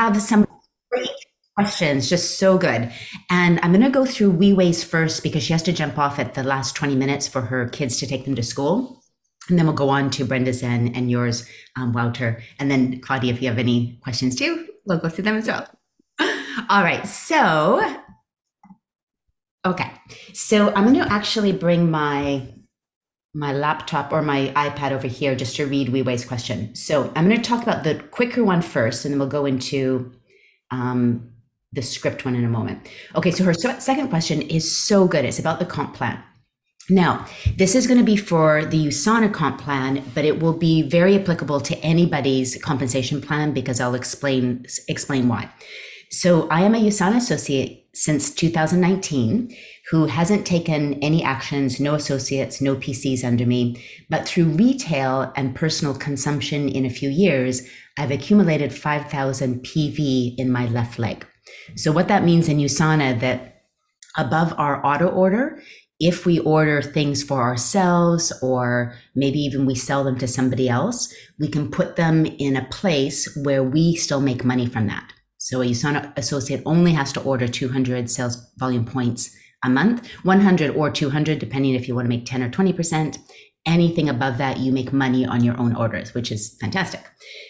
have some great questions, just so good. And I'm going to go through WeWays first because she has to jump off at the last 20 minutes for her kids to take them to school. And then we'll go on to Brenda's and, and yours, um, Wouter. And then, Claudia, if you have any questions too, we'll go through them as well. All right. So, okay. So I'm going to actually bring my my laptop or my iPad over here just to read WeWay's question. So I'm going to talk about the quicker one first, and then we'll go into um, the script one in a moment. Okay, so her second question is so good. It's about the comp plan. Now, this is going to be for the USANA comp plan, but it will be very applicable to anybody's compensation plan because I'll explain explain why. So I am a USANA associate since 2019 who hasn't taken any actions, no associates, no PCs under me, but through retail and personal consumption in a few years, I've accumulated 5,000 PV in my left leg. So what that means in USANA that above our auto order, if we order things for ourselves or maybe even we sell them to somebody else, we can put them in a place where we still make money from that. So a USANA associate only has to order 200 sales volume points a month, 100 or 200, depending if you want to make 10 or 20%. Anything above that, you make money on your own orders, which is fantastic.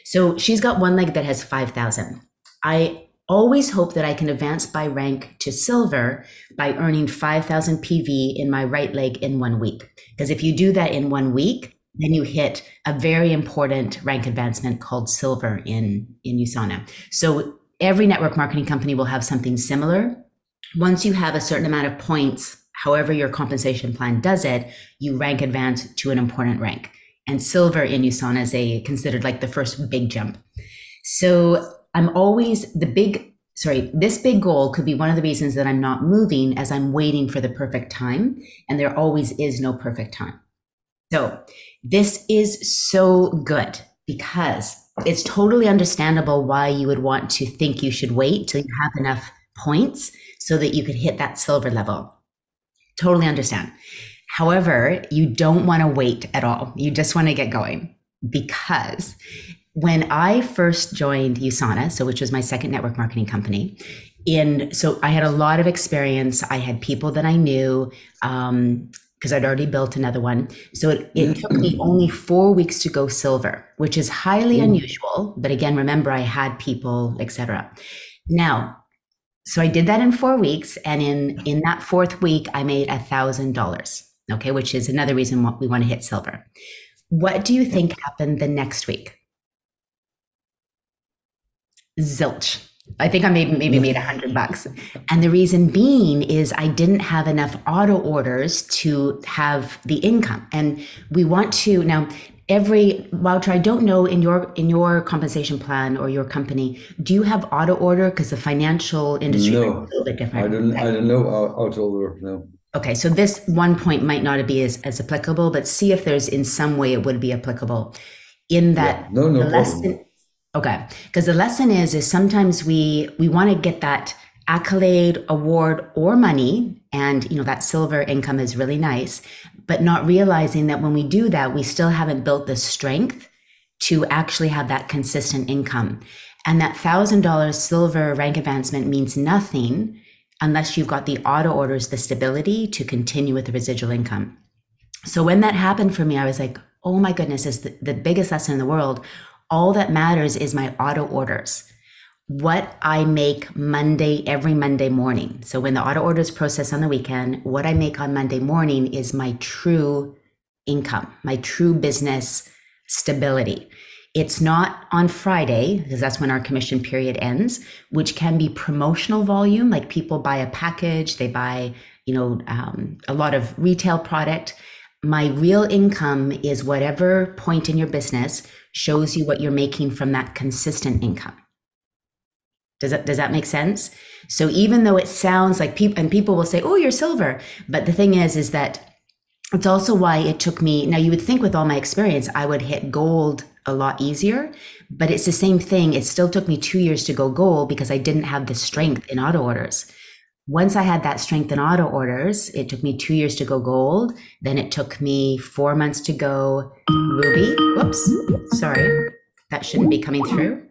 So she's got one leg that has 5,000. I always hope that I can advance by rank to silver by earning 5,000 PV in my right leg in one week. Because if you do that in one week, then you hit a very important rank advancement called silver in, in USANA. So every network marketing company will have something similar. Once you have a certain amount of points, however your compensation plan does it, you rank advance to an important rank. And silver in USANA is a considered like the first big jump. So I'm always the big, sorry, this big goal could be one of the reasons that I'm not moving as I'm waiting for the perfect time. And there always is no perfect time. So this is so good because it's totally understandable why you would want to think you should wait till you have enough points so that you could hit that silver level. Totally understand. However, you don't want to wait at all. You just want to get going because when I first joined USANA, so which was my second network marketing company, and so I had a lot of experience. I had people that I knew um, because I'd already built another one. So it, it took me only four weeks to go silver, which is highly unusual. But again, remember I had people, etc. Now, so I did that in four weeks, and in in that fourth week, I made a thousand dollars. Okay, which is another reason why we want to hit silver. What do you think happened the next week? zilch. I think I maybe maybe made a hundred bucks. And the reason being is I didn't have enough auto orders to have the income. And we want to now every Wouter, I don't know in your in your compensation plan or your company, do you have auto order? Because the financial industry no, is a little bit different. I don't I don't know auto order, no. Okay, so this one point might not be as, as applicable, but see if there's in some way it would be applicable. In that yeah, no, no problem Okay. Because the lesson is, is sometimes we, we want to get that accolade, award, or money. And, you know, that silver income is really nice, but not realizing that when we do that, we still haven't built the strength to actually have that consistent income. And that thousand dollars silver rank advancement means nothing unless you've got the auto orders, the stability to continue with the residual income. So when that happened for me, I was like, oh my goodness, is the, the biggest lesson in the world. All that matters is my auto orders. What I make Monday, every Monday morning. So when the auto orders process on the weekend, what I make on Monday morning is my true income, my true business stability. It's not on Friday, because that's when our commission period ends, which can be promotional volume, like people buy a package, they buy, you know, um, a lot of retail product. My real income is whatever point in your business shows you what you're making from that consistent income. Does that, does that make sense? So even though it sounds like people, and people will say, oh, you're silver. But the thing is, is that it's also why it took me, now you would think with all my experience, I would hit gold a lot easier, but it's the same thing. It still took me two years to go gold because I didn't have the strength in auto orders. Once I had that strength in auto orders, it took me two years to go gold. Then it took me four months to go ruby. Whoops, sorry, that shouldn't be coming through.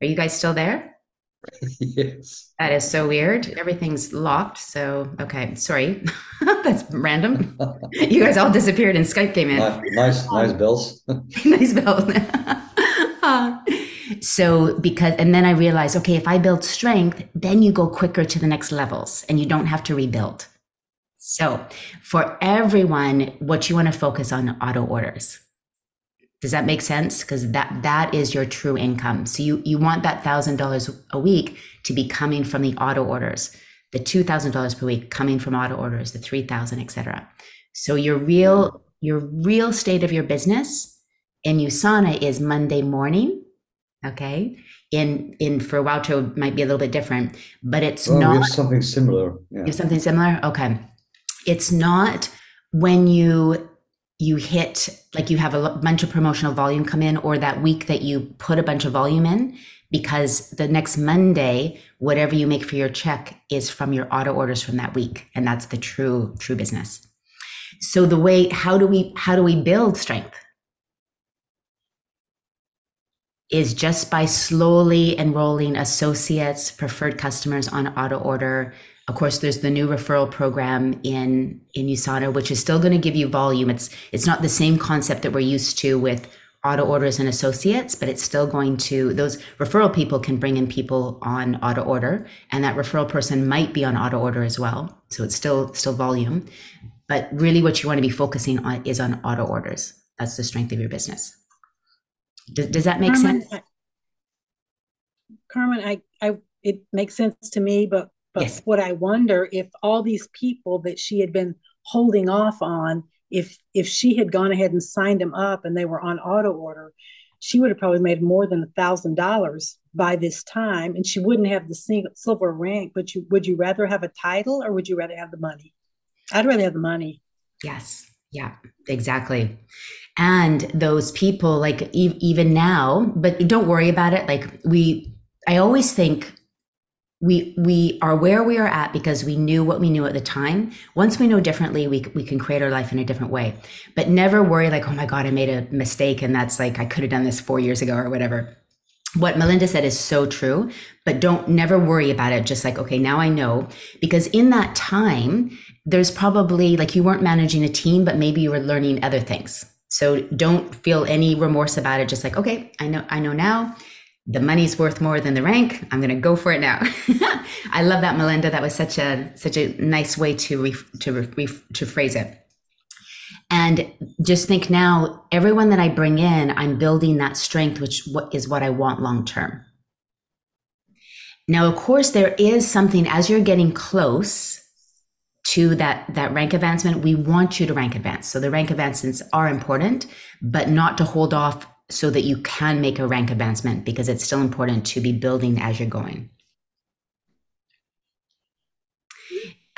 Are you guys still there? yes. That is so weird. Everything's locked. So, okay, sorry. That's random. You guys all disappeared and Skype came in. Ni- Nice, nice bells. nice bells. Uh, so, because, and then I realized, okay, if I build strength, then you go quicker to the next levels and you don't have to rebuild. So, for everyone, what you want to focus on auto orders. Does that make sense? Because that that is your true income. So you you want that thousand dollars a week to be coming from the auto orders, the two thousand dollars per week coming from auto orders, the three thousand, etc. So your real your real state of your business in USANA is Monday morning. Okay. In in for Wouter might be a little bit different, but it's oh, Well, not something similar. Yeah. you have something similar? Okay. It's not when you you hit like you have a bunch of promotional volume come in or that week that you put a bunch of volume in because the next Monday whatever you make for your check is from your auto orders from that week and that's the true true business. So the way how do we how do we build strength? is just by slowly enrolling associates, preferred customers on auto order. Of course, there's the new referral program in in USANA, which is still going to give you volume. It's it's not the same concept that we're used to with auto orders and associates, but it's still going to those referral people can bring in people on auto order, and that referral person might be on auto order as well. So it's still still volume, but really what you want to be focusing on is on auto orders. That's the strength of your business. Does, does that make Carmen, sense? I- Carmen, I, I, it makes sense to me, but, but Yes. what I wonder if all these people that she had been holding off on, if, if she had gone ahead and signed them up and they were on auto order, she would have probably made more than a thousand dollars by this time, and she wouldn't have the single silver rank. But you, would you rather have a title or would you rather have the money? I'd rather have the money. Yes. Yeah, exactly. And those people, like e- even now, but don't worry about it. Like we, I always think we we are where we are at because we knew what we knew at the time. Once we know differently, we we can create our life in a different way. But never worry like, oh my god, I made a mistake, and that's like I could have done this four years ago or whatever. What Melinda said is so true, but don't never worry about it. Just like, okay, now I know. Because in that time, there's probably like you weren't managing a team, but maybe you were learning other things. So don't feel any remorse about it. Just like, okay, I know, I know now. The money's worth more than the rank. I'm going to go for it now. I love that, Melinda. That was such a such a nice way to re, to re, to phrase it. And just think now, everyone that I bring in, I'm building that strength, which is what I want long term. Now, of course, there is something as you're getting close to that that rank advancement, we want you to rank advance. So the rank advancements are important, but not to hold off so that you can make a rank advancement because it's still important to be building as you're going.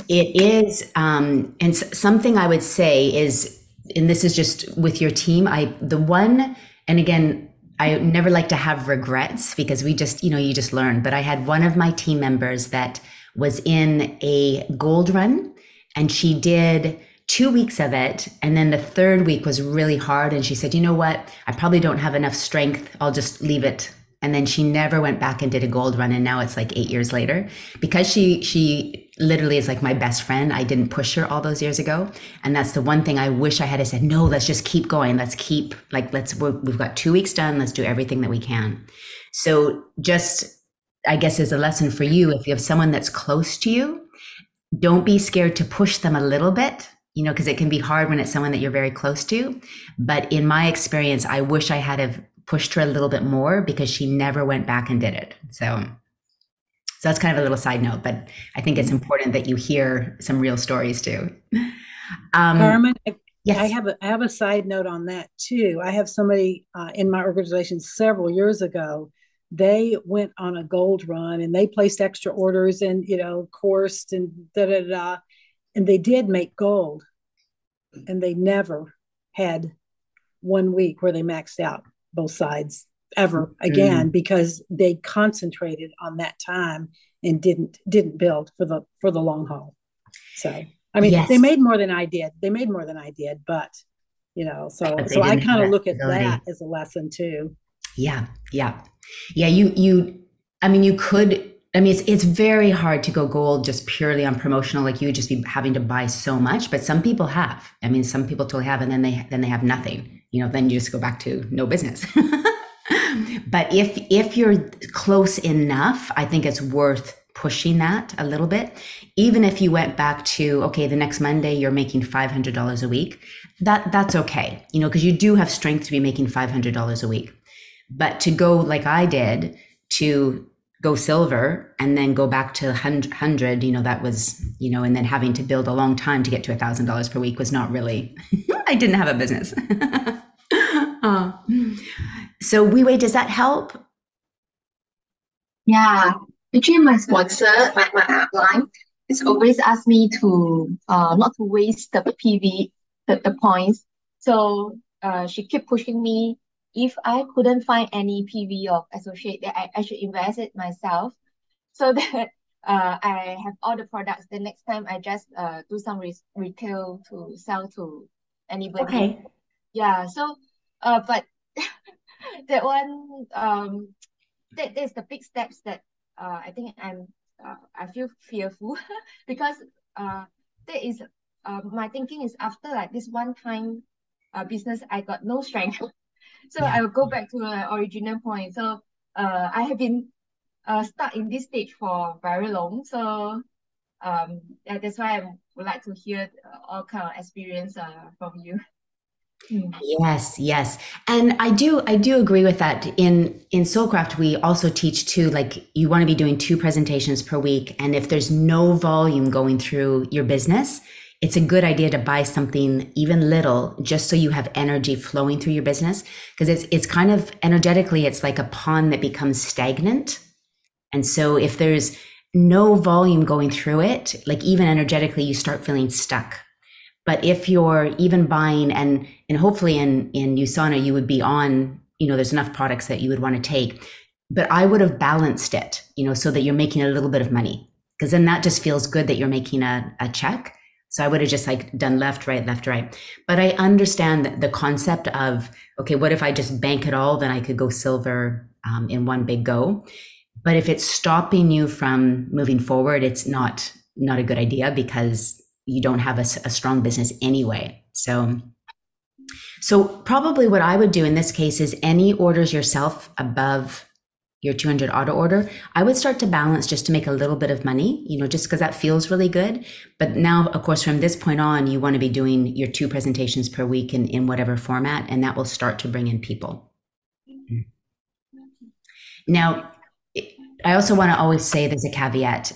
It is, um, and something I would say is, and this is just with your team. I the one, and again, I never like to have regrets because we just, you know, you just learn. But I had one of my team members that was in a gold run, and she did two weeks of it, and then the third week was really hard. And she said, "You know what? I probably don't have enough strength. I'll just leave it." And then she never went back and did a gold run, and now it's like eight years later because she she literally is like my best friend. I didn't push her all those years ago. And that's the one thing I wish I had said, no, let's just keep going. Let's keep like, let's, we've got two weeks done. Let's do everything that we can. So just, I guess as a lesson for you, if you have someone that's close to you, don't be scared to push them a little bit, you know, because it can be hard when it's someone that you're very close to. But in my experience, I wish I had have pushed her a little bit more because she never went back and did it. So so that's kind of a little side note, but I think it's important that you hear some real stories too. Um, Carmen, I, yes. I have a I have a side note on that too. I have somebody uh, in my organization several years ago. They went on a gold run and they placed extra orders and you know coursed and da da da, and they did make gold, and they never had one week where they maxed out both sides ever again mm. because they concentrated on that time and didn't didn't build for the for the long haul. So I mean, yes. they made more than I did. They made more than I did, but you know, so so I kind of look at ability. that as a lesson too. Yeah, yeah, yeah. You you, I mean, you could I mean, it's it's very hard to go gold just purely on promotional. Like you would just be having to buy so much, but some people have. I mean, some people totally have, and then they then they have nothing. You know, then you just go back to no business. but if if you're close enough, I think it's worth pushing that a little bit. Even if you went back to okay, the next Monday you're making five hundred dollars a week, that that's okay. You know, because you do have strength to be making five hundred dollars a week. But to go like I did to go silver and then go back to 100 you know that was you know and then having to build a long time to get to a thousand dollars per week was not really i didn't have a business uh, so WeWei does that help Yeah, actually, my sponsor, my, my upline, is always ask me to uh not to waste the PV, the, the points. So uh she keep pushing me. If I couldn't find any PV or associate, that I, I should invest it myself, so that uh I have all the products. The next time I just uh do some re retail to sell to anybody. okay Yeah. So uh, but that one um that that's the big steps that uh I think I'm uh, I feel fearful because uh that is uh, my thinking is after like this one time uh business I got no strength so Yeah. I will go back to the original point so uh I have been uh stuck in this stage for very long so um that's why I would like to hear uh, all kind of experience uh from you. Mm. Yes, yes. And I do I do agree with that. In in Soulcraft, we also teach too, like you want to be doing two presentations per week. And if there's no volume going through your business, it's a good idea to buy something even little just so you have energy flowing through your business. Because it's it's kind of energetically, it's like a pond that becomes stagnant. And so if there's no volume going through it, like even energetically, you start feeling stuck. But if you're even buying and and hopefully in in USANA you would be on, you know, there's enough products that you would want to take. But I would have balanced it, you know, so that you're making a little bit of money. Because then that just feels good that you're making a, a check. So I would have just like done left, right, left, right. But I understand the concept of, okay, what if I just bank it all? Then I could go silver um, in one big go. But if it's stopping you from moving forward, it's not not a good idea because you don't have a strong business anyway. So, so probably what I would do in this case is any orders yourself above your 200 auto order, I would start to balance just to make a little bit of money, you know, just because that feels really good. But now, of course, from this point on, you want to be doing your two presentations per week in, in whatever format, and that will start to bring in people. Now, I also want to always say there's a caveat.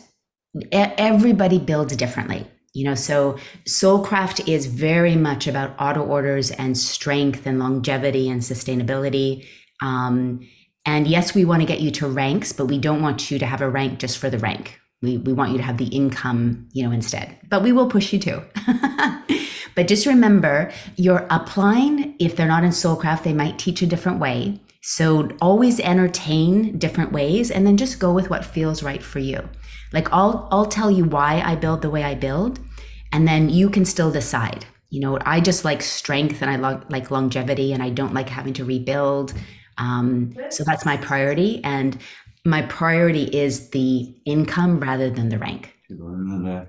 Everybody builds differently. You know, so Soulcraft is very much about auto orders and strength and longevity and sustainability. Um, and yes, we want to get you to ranks, but we don't want you to have a rank just for the rank. We, we want you to have the income, you know, instead. But we will push you to. but just remember, you're applying. if they're not in Soulcraft, they might teach a different way. So always entertain different ways and then just go with what feels right for you. Like I'll I'll tell you why I build the way I build and then you can still decide. You know, I just like strength and I lo- like longevity and I don't like having to rebuild. Um, so that's my priority and my priority is the income rather than the rank. Een eh.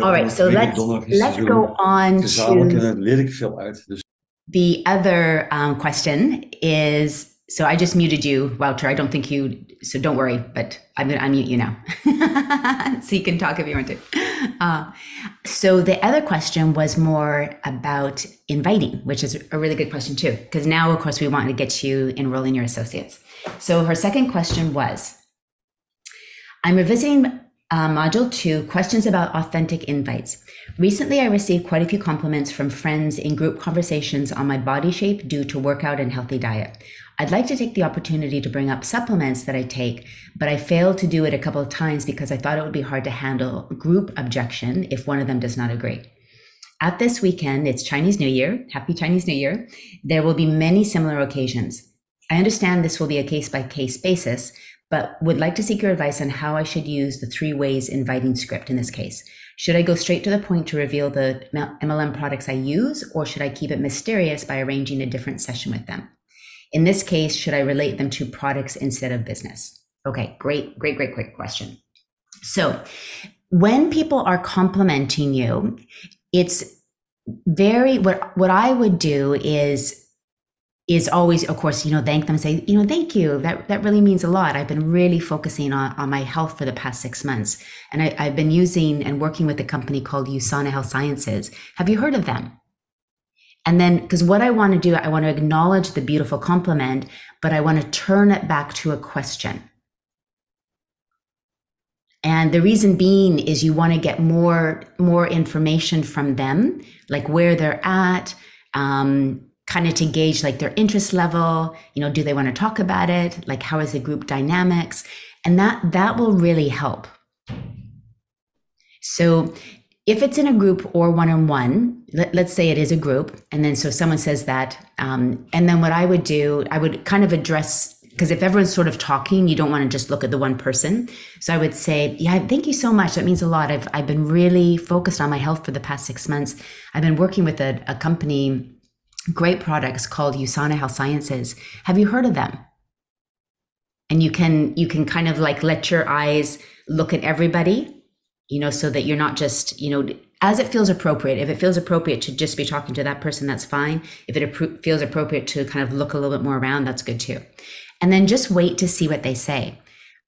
All right, so let's let's go on to en leer ik veel uit. Dus the other um, question is so I just muted you, Wouter. I don't think you, so don't worry, but I'm going to unmute you now. so you can talk if you want to. Uh, so the other question was more about inviting, which is a really good question too, because now, of course, we want to get you enrolling your associates. So her second question was I'm revisiting uh, module two questions about authentic invites. Recently, I received quite a few compliments from friends in group conversations on my body shape due to workout and healthy diet. I'd like to take the opportunity to bring up supplements that I take, but I failed to do it a couple of times because I thought it would be hard to handle group objection if one of them does not agree. At this weekend, it's Chinese New Year. Happy Chinese New Year. There will be many similar occasions. I understand this will be a case by case basis, but would like to seek your advice on how I should use the three ways inviting script in this case. Should I go straight to the point to reveal the MLM products I use, or should I keep it mysterious by arranging a different session with them? In this case, should I relate them to products instead of business? Okay, great, great, great, great question. So, when people are complimenting you, it's very what what I would do is is always, of course, you know, thank them and say, you know, thank you. That that really means a lot. I've been really focusing on, on my health for the past six months. And I, I've been using and working with a company called USANA Health Sciences. Have you heard of them? And then, because what I want to do, I want to acknowledge the beautiful compliment, but I want to turn it back to a question. And the reason being is you want to get more more information from them, like where they're at, um, kind of to gauge like their interest level. You know, do they want to talk about it? Like, how is the group dynamics? And that that will really help. So if it's in a group or one on one, let's say it is a group, and then so someone says that, um, and then what I would do, I would kind of address because if everyone's sort of talking, you don't want to just look at the one person. So I would say, yeah, thank you so much. That means a lot. I've I've been really focused on my health for the past six months. I've been working with a, a company, great products called USANA Health Sciences. Have you heard of them? And you can you can kind of like let your eyes look at everybody you know, so that you're not just, you know, as it feels appropriate. If it feels appropriate to just be talking to that person, that's fine. If it appro- feels appropriate to kind of look a little bit more around, that's good too. And then just wait to see what they say.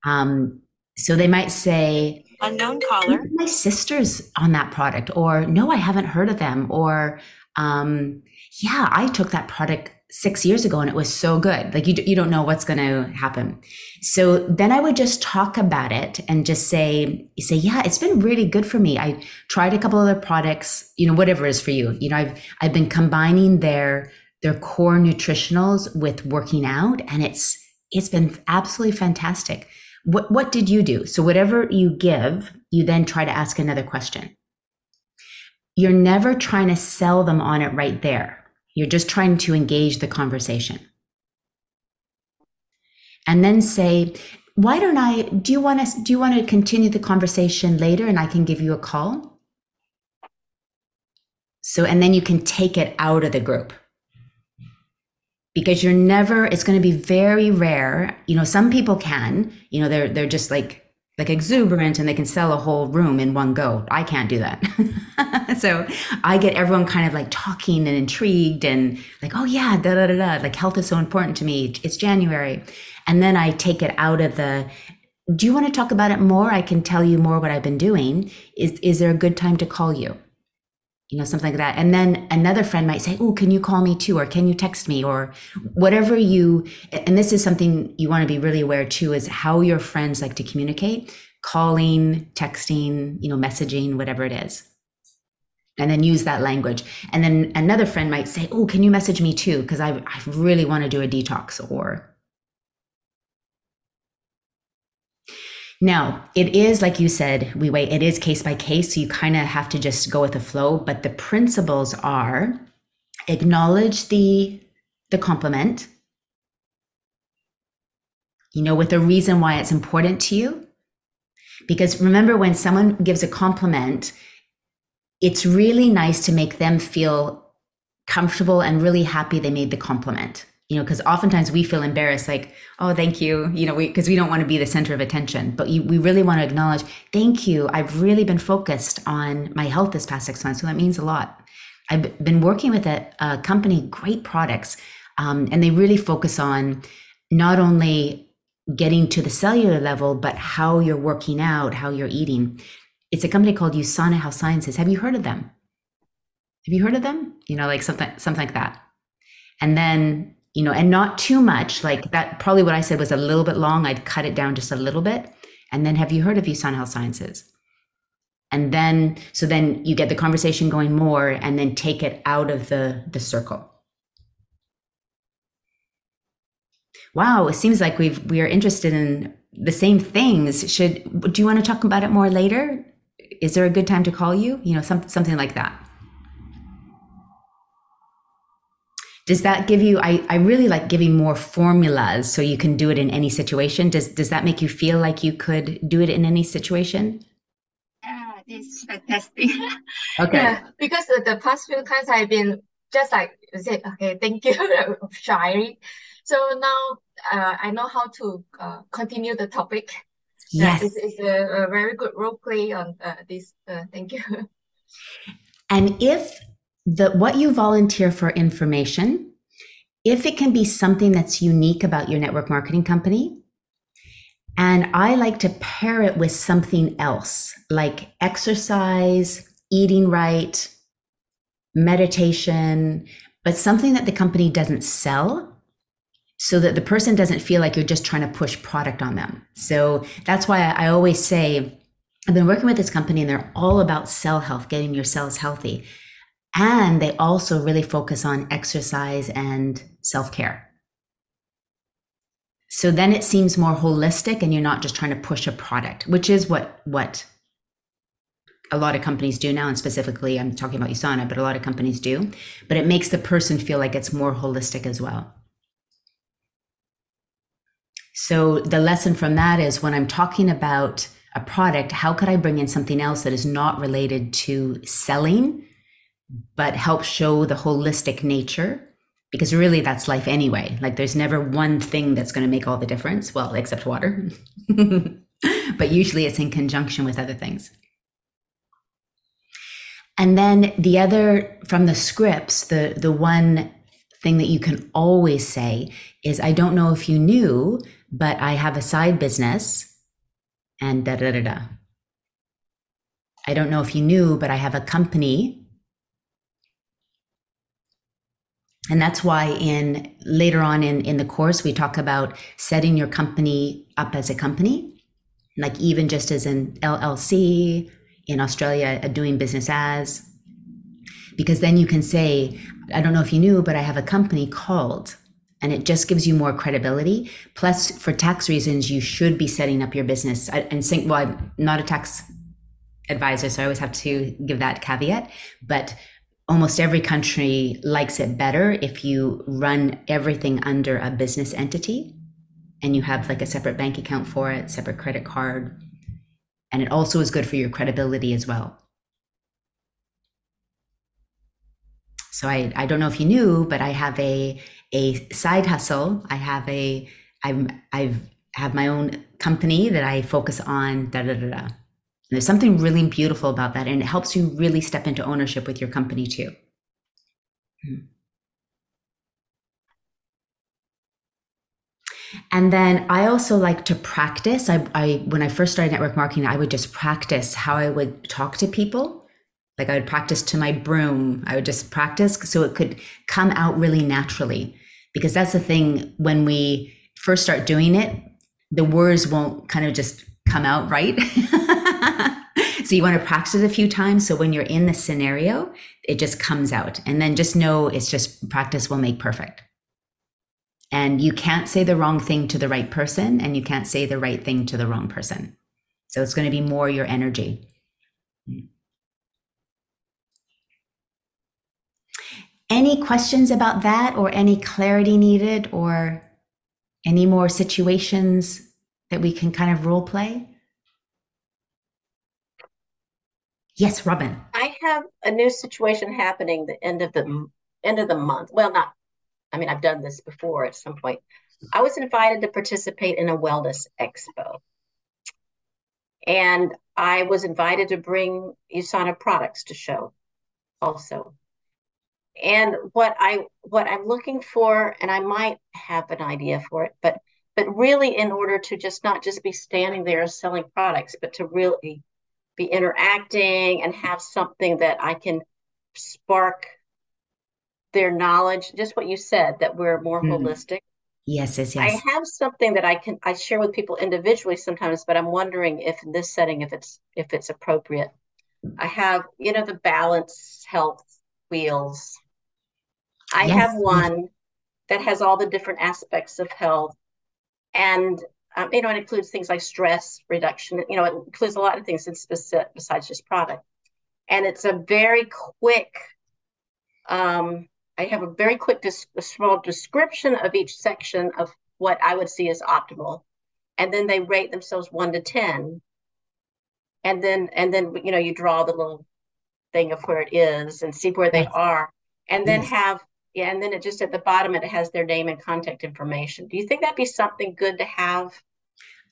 Um, so they might say, unknown caller. My sister's on that product, or no, I haven't heard of them, or um, yeah, I took that product six years ago and it was so good. Like you, you don't know what's going to happen. So then I would just talk about it and just say, say, yeah, it's been really good for me. I tried a couple other products, you know, whatever is for you. You know, I've, I've been combining their, their core nutritionals with working out and it's, it's been absolutely fantastic. What, what did you do? So whatever you give, you then try to ask another question. You're never trying to sell them on it right there you're just trying to engage the conversation. And then say, why don't I do you want to do you want to continue the conversation later and I can give you a call? So and then you can take it out of the group. Because you're never it's going to be very rare. You know, some people can, you know, they're they're just like like exuberant and they can sell a whole room in one go. I can't do that. so I get everyone kind of like talking and intrigued and like, oh yeah, da da da da. Like health is so important to me. It's January. And then I take it out of the do you want to talk about it more? I can tell you more what I've been doing. Is is there a good time to call you? You know, something like that. And then another friend might say, Oh, can you call me too? Or can you text me? Or whatever you, and this is something you want to be really aware too, is how your friends like to communicate, calling, texting, you know, messaging, whatever it is. And then use that language. And then another friend might say, Oh, can you message me too? Because I, I really want to do a detox or Now, it is like you said, we wait, it is case by case. So you kind of have to just go with the flow. But the principles are acknowledge the the compliment, you know, with a reason why it's important to you. Because remember, when someone gives a compliment, it's really nice to make them feel comfortable and really happy they made the compliment you know, because oftentimes we feel embarrassed, like, oh, thank you, you know, because we, we, don't want to be the center of attention. But you, we really want to acknowledge, thank you. I've really been focused on my health this past six months. So that means a lot. I've been working with a, a company, great products, um, and they really focus on not only getting to the cellular level, but how you're working out, how you're eating. It's a company called USANA Health Sciences. Have you heard of them? Have you heard of them? You know, like something, something like that. And then you know, and not too much. Like that, probably what I said was a little bit long. I'd cut it down just a little bit. And then, have you heard of USANA Health Sciences? And then, so then you get the conversation going more, and then take it out of the the circle. Wow, it seems like we've we are interested in the same things. Should do you want to talk about it more later? Is there a good time to call you? You know, some, something like that. Does that give you I, I really like giving more formulas so you can do it in any situation does does that make you feel like you could do it in any situation yeah it's fantastic okay yeah, because the past few times i've been just like say okay thank you shy So now uh, I know how to uh, continue the topic. Yes. It's, it's a, a very good role play on uh, this. Uh, thank you. And if the what you volunteer for information, if it can be something that's unique about your network marketing company, and I like to pair it with something else like exercise, eating right, meditation, but something that the company doesn't sell so that the person doesn't feel like you're just trying to push product on them. So that's why I always say, I've been working with this company and they're all about cell health, getting your cells healthy. And they also really focus on exercise and self care. So then it seems more holistic and you're not just trying to push a product, which is what, what a lot of companies do now. And specifically, I'm talking about USANA, but a lot of companies do. But it makes the person feel like it's more holistic as well. So the lesson from that is when I'm talking about a product, how could I bring in something else that is not related to selling, but help show the holistic nature? Because really, that's life anyway. Like, there's never one thing that's going to make all the difference. Well, except water. but usually it's in conjunction with other things. And then the other from the scripts, the the one thing that you can always say is I don't know if you knew, but I have a side business and da da da da. I don't know if you knew, but I have a company. And that's why in later on in, in the course we talk about setting your company up as a company, like even just as an LLC in Australia, uh, doing business as, because then you can say, I don't know if you knew, but I have a company called and it just gives you more credibility. Plus, for tax reasons, you should be setting up your business and think, well, I'm not a tax advisor, so I always have to give that caveat. But almost every country likes it better if you run everything under a business entity and you have like a separate bank account for it, separate credit card. And it also is good for your credibility as well. So I, I don't know if you knew, but I have a a side hustle. I have a I'm I've have my own company that I focus on da da da da. There's something really beautiful about that, and it helps you really step into ownership with your company too. And then I also like to practice. I, I when I first started network marketing, I would just practice how I would talk to people like I would practice to my broom. I would just practice so it could come out really naturally. Because that's the thing when we first start doing it, the words won't kind of just come out right. so you want to practice a few times. So when you're in the scenario, it just comes out. And then just know it's just practice will make perfect. And you can't say the wrong thing to the right person, and you can't say the right thing to the wrong person. So it's going to be more your energy. Any questions about that or any clarity needed or any more situations that we can kind of role play? Yes, Robin. I have a new situation happening the end of the end of the month. Well, not I mean, I've done this before at some point. I was invited to participate in a wellness expo. And I was invited to bring USANA products to show also and what i what i'm looking for and i might have an idea for it but but really in order to just not just be standing there selling products but to really be interacting and have something that i can spark their knowledge just what you said that we're more mm. holistic yes yes yes i have something that i can i share with people individually sometimes but i'm wondering if in this setting if it's if it's appropriate i have you know the balance health wheels I yes. have one that has all the different aspects of health. And, um, you know, it includes things like stress reduction. You know, it includes a lot of things specific, besides just product. And it's a very quick, um, I have a very quick, dis- a small description of each section of what I would see as optimal. And then they rate themselves one to 10. And then, and then, you know, you draw the little thing of where it is and see where they are. And then have yeah, and then it just at the bottom it has their name and contact information. Do you think that'd be something good to have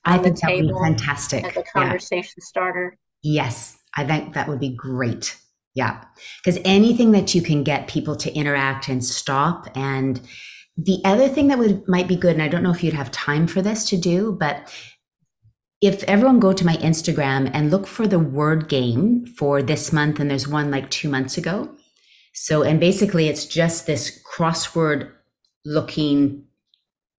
I think that would be fantastic. as a Yeah. conversation starter? Yes, I think that would be great. Yeah. Because anything that you can get people to interact and stop. And the other thing that would might be good, and I don't know if you'd have time for this to do, but if everyone go to my Instagram and look for the word game for this month, and there's one like two months ago. So, and basically it's just this crossword looking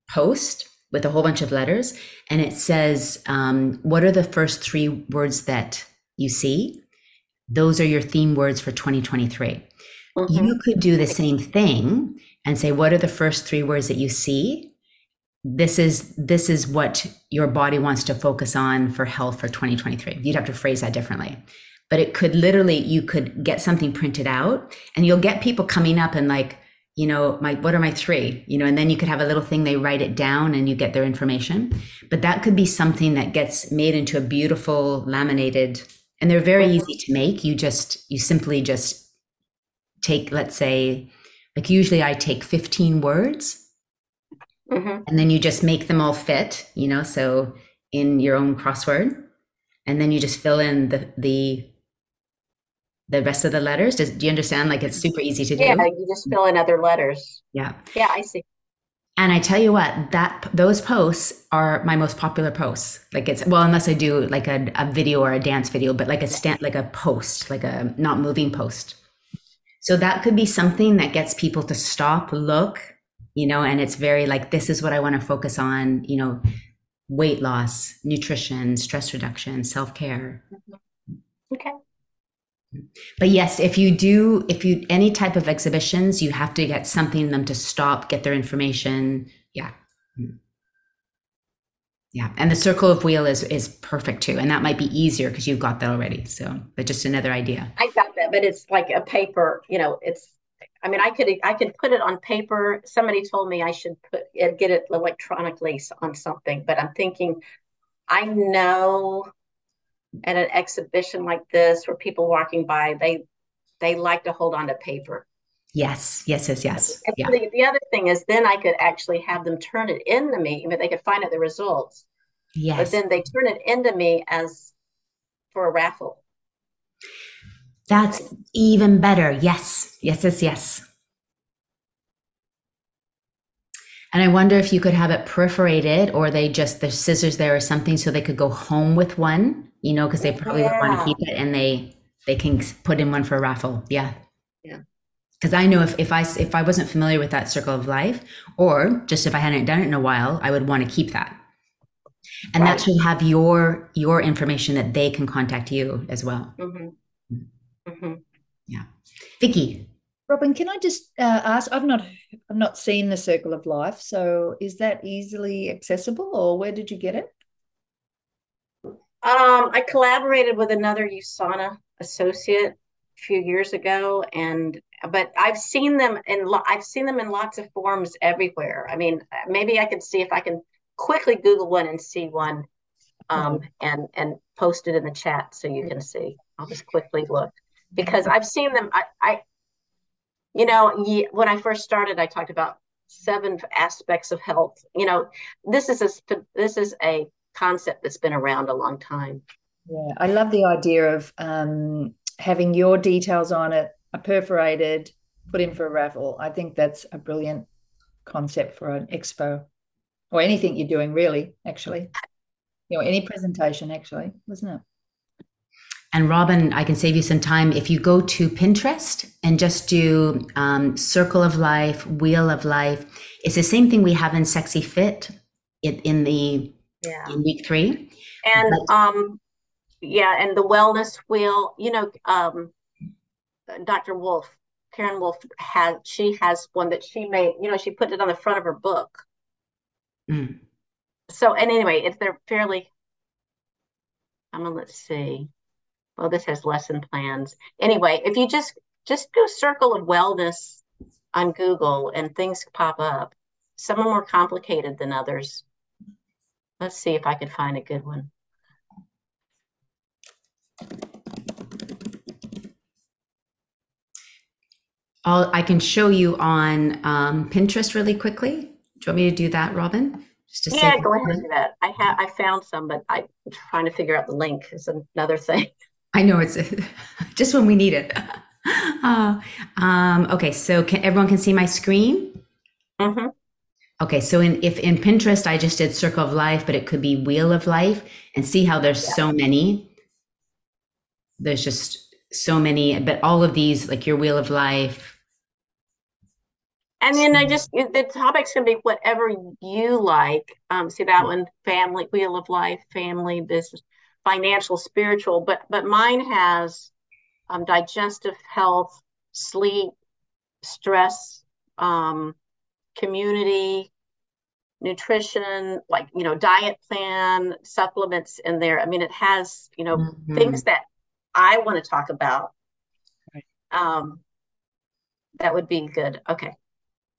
post with a whole bunch of letters. And it says, um, what are the first three words that you see? Those are your theme words for 2023. Mhm. You could do the same thing and say, what are the first three words that you see? This is this is what your body wants to focus on for health for 2023. You'd have to phrase that differently. But it could literally, you could get something printed out and you'll get people coming up and like, you know, my what are my three? You know, and then you could have a little thing, they write it down and you get their information. But that could be something that gets made into a beautiful laminated, and they're very easy to make. You just you simply just take, let's say, like usually I take 15 words Mhm. and then you just make them all fit, you know, so in your own crossword. And then you just fill in the the the rest of the letters. Does, do you understand? Like it's super easy to do. Yeah, you just fill in other letters. yeah. Yeah, I see. And I tell you what, that those posts are my most popular posts. Like it's well, unless I do like a, a video or a dance video, but like a stand, like a post, like a not moving post. So that could be something that gets people to stop, look, you know, and it's very like this is what I want to focus on, you know, weight loss, nutrition, stress reduction, self care. Mm-hmm. Okay. But yes, if you do, if you any type of exhibitions, you have to get something in them to stop, get their information. Yeah. Yeah. And the circle of wheel is is perfect too. And that might be easier because you've got that already. So but just another idea. I got that, but it's like a paper, you know, it's I mean, I could I could put it on paper. Somebody told me I should put get it electronically on something, but I'm thinking I know at an exhibition like this where people walking by, they they like to hold on to paper. Yes. Yes, yes, yes. And Yeah. the, the other thing is then I could actually have them turn it into me, but they could find out the results. Yes. But then they turn it into me as for a raffle. That's even better. Yes. Yes, yes, yes. And I wonder if you could have it perforated or they just, there's scissors there or something so they could go home with one, you know, because they probably would want to keep it and they, they can put in one for a raffle. Yeah. Yeah. Because I know if, if I, if I wasn't familiar with that circle of life or just if I hadn't done it in a while, I would want to keep that. And that should have your, your information that they can contact you as well. hmm hmm Vicky. Robin, can I just uh, ask? I've not, I've not seen the Circle of Life. So, is that easily accessible, or where did you get it? Um, I collaborated with another USANA associate a few years ago, and but I've seen them in lo- I've seen them in lots of forms everywhere. I mean, maybe I can see if I can quickly Google one and see one, um, and and post it in the chat so you can see. I'll just quickly look because I've seen them. I, I you know, when I first started, I talked about seven aspects of health. You know, this is a this is a concept that's been around a long time. Yeah, I love the idea of um, having your details on it, perforated, put in for a raffle. I think that's a brilliant concept for an expo or anything you're doing, really. Actually, you know, any presentation, actually, wasn't it? And Robin, I can save you some time if you go to Pinterest and just do um, Circle of Life, Wheel of Life. It's the same thing we have in Sexy Fit in, in the Yeah. in week three. And um yeah, and the wellness wheel, you know, um Dr. Wolf, Karen Wolf has she has one that she made, you know, she put it on the front of her book. Mm. So and anyway, if they're fairly I'm gonna let's see. Well, this has lesson plans. Anyway, if you just just do circle of wellness on Google and things pop up. Some are more complicated than others. Let's see if I can find a good one. I'll, I can show you on um, Pinterest really quickly. Do you want me to do that, Robin? Just to Yeah, go ahead and do that. I have I found some, but I'm trying to figure out the link is another thing. I know it's just when we need it. Uh, um, okay, so can, everyone can see my screen. hmm Okay, so in if in Pinterest I just did Circle of Life, but it could be Wheel of Life, and see how there's so many. There's just so many, but all of these, like your Wheel of Life. And then I just the topics can be whatever you like. Um, see that one, family, wheel of life, family, business, financial, spiritual. But but mine has um, digestive health, sleep, stress, um, community, nutrition, like you know, diet plan, supplements in there. I mean, it has you know Mhm. things that I want to talk about. Right. Um, that would be good. Okay.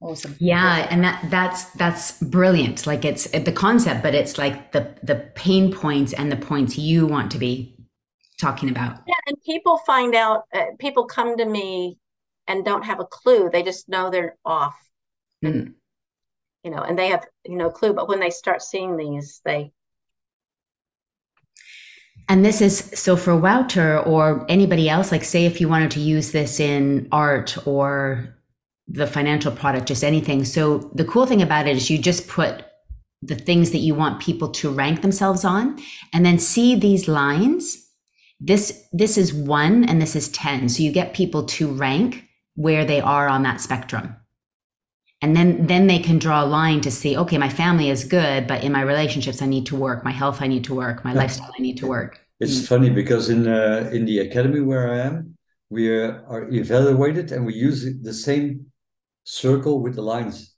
Awesome. Yeah, and that that's that's brilliant. Like it's the concept, but it's like the the pain points and the points you want to be talking about. Yeah, and people find out, uh, people come to me and don't have a clue. They just know they're off, Mm. you know, and they have you know clue. But when they start seeing these, they, And this is so for Wouter or anybody else, like say if you wanted to use this in art or the financial product, just anything. So the cool thing about it is you just put the things that you want people to rank themselves on and then see these lines. This this is one and this is 10. So you get people to rank where they are on that spectrum. And then then they can draw a line to see, okay, my family is good, but in my relationships I need to work, my health I need to work, my lifestyle I need to work. It's funny because in uh, in the academy where I am, we are evaluated and we use the same circle with the lines.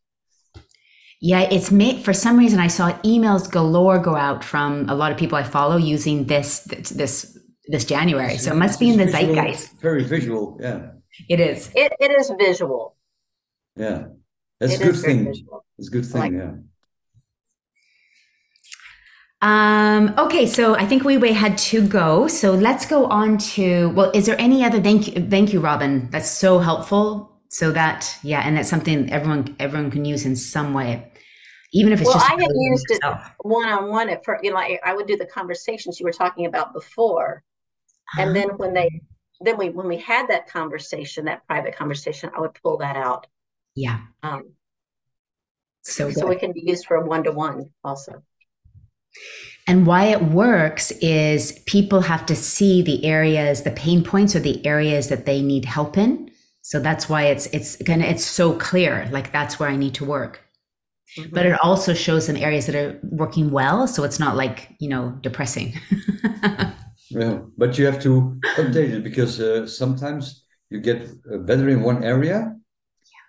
Yeah, it's made for some reason. I saw emails galore go out from a lot of people I follow using this this this January. So it must be in the visual- zeitgeist. Very visual, yeah, It is. it, it is visual. yeah. That's It a good thing. visual. It's a good I like thing, yeah. Um, okay, so I think we, we had to go. So let's go on to well, is there any other thank you thank you, Robin. That's so helpful. So that yeah, and that's something everyone everyone can use in some way. Even if it's Well, just I had used it one on one at first, you know, I, I would do the conversations you were talking about before. And then when they, then we, when we had that conversation, that private conversation, I would pull that out. yeah, Um, so so it can be used for one to one also. And why it works is people have to see the areas, the pain points or the areas that they need help in. So that's why it's it's kind of it's so clear. Like that's where I need to work. But it also shows some areas that are working well. So it's not like, you know, depressing. Yeah, but you have to update it because uh, sometimes you get uh, better in one area,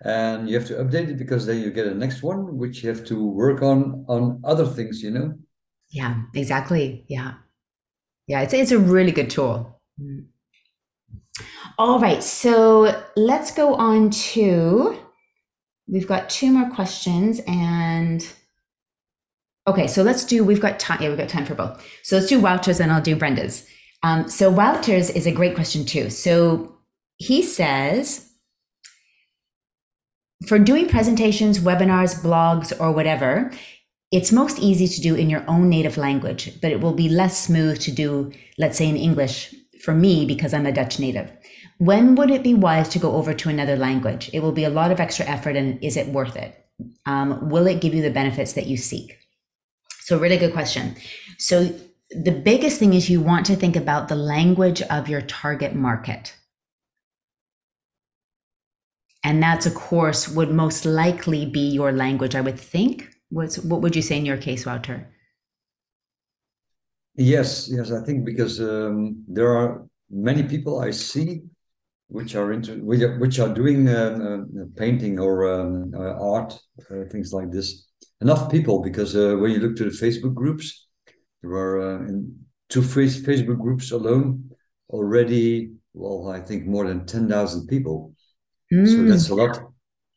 and you have to update it because then you get a next one, which you have to work on on other things. You know. yeah, exactly. Yeah. Yeah, it's it's a really good tool. All right, so let's go on to we've got two more questions and okay, so let's do we've got time yeah, we've got time for both. So let's do Wouter's and I'll do Brenda's. Um, so Wouter's is a great question too. So he says for doing presentations, webinars, blogs, or whatever, it's most easy to do in your own native language, but it will be less smooth to do, let's say, in English for me because I'm a Dutch native. When would it be wise to go over to another language? It will be a lot of extra effort, and is it worth it? Um, will it give you the benefits that you seek? So, really good question. So, the biggest thing is you want to think about the language of your target market. And that's, of course, would most likely be your language, I would think. What's, what would you say in your case, Wouter? Yes, yes, I think because um, there are many people I see which are into which are, doing um, uh, painting or um, uh, art, uh, things like this. Enough people because uh, when you look to the Facebook groups, there are uh, in two face Facebook groups alone already. Well, I think more than ten thousand people. So Mm, that's a lot.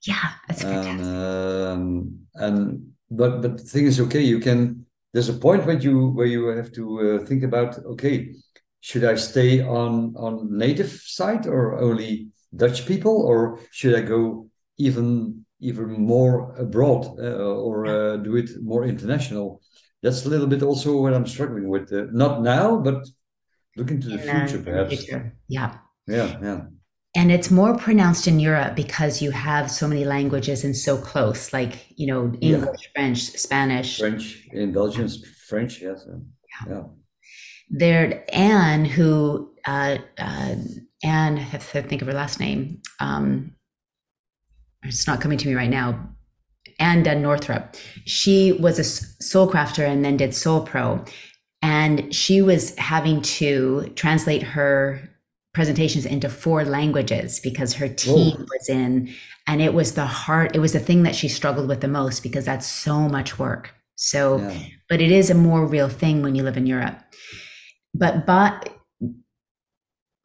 yeah, that's And fantastic. um, and but but the thing is, okay, you can. There's a point when you where you have to uh, think about, okay, should I stay on on native side or only Dutch people, or should I go even even more abroad uh, or uh, do it more international? That's a little bit also what I'm struggling with. Uh, not now, but looking to the future, perhaps. Future. Yeah. Yeah. Yeah. And it's more pronounced in Europe because you have so many languages and so close, like you know, English, yeah. French, Spanish, French in Belgium, French, yes, yeah. yeah. There, Anne, who uh, uh, Anne, I have to think of her last name. Um, it's not coming to me right now. Anne Dunn Northrup. She was a soul crafter and then did Soul Pro, and she was having to translate her presentations into four languages because her team Whoa. was in and it was the heart it was the thing that she struggled with the most because that's so much work so yeah. but it is a more real thing when you live in europe but but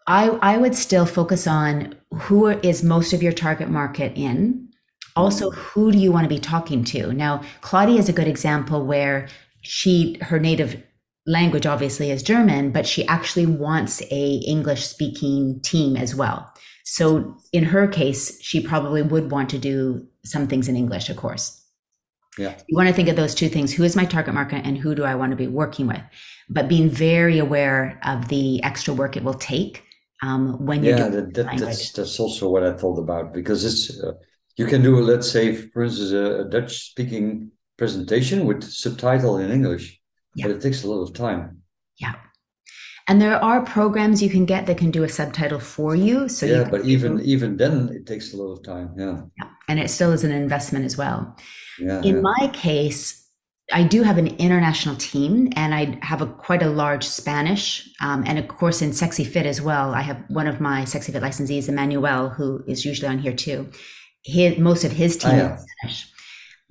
i i would still focus on who is most of your target market in also mm-hmm. who do you want to be talking to now claudia is a good example where she her native language obviously is German, but she actually wants a English speaking team as well. So in her case, she probably would want to do some things in English, of course. Yeah. You want to think of those two things. Who is my target market and who do I want to be working with? But being very aware of the extra work it will take um, when you're yeah, that, that, that's that's also what I thought about because it's uh, you can do let's say for instance a, a Dutch speaking presentation with subtitle in English yeah. but it takes a lot of time. Yeah. And there are programs you can get that can do a subtitle for you. So yeah, you but even even then, it takes a lot of time. Yeah. Yeah, and it still is an investment as well. Yeah. In yeah. my case, I do have an international team, and I have a quite a large Spanish, um, and of course in Sexy Fit as well. I have one of my Sexy Fit licensees, Emmanuel, who is usually on here too. His, most of his team oh, yeah. is Spanish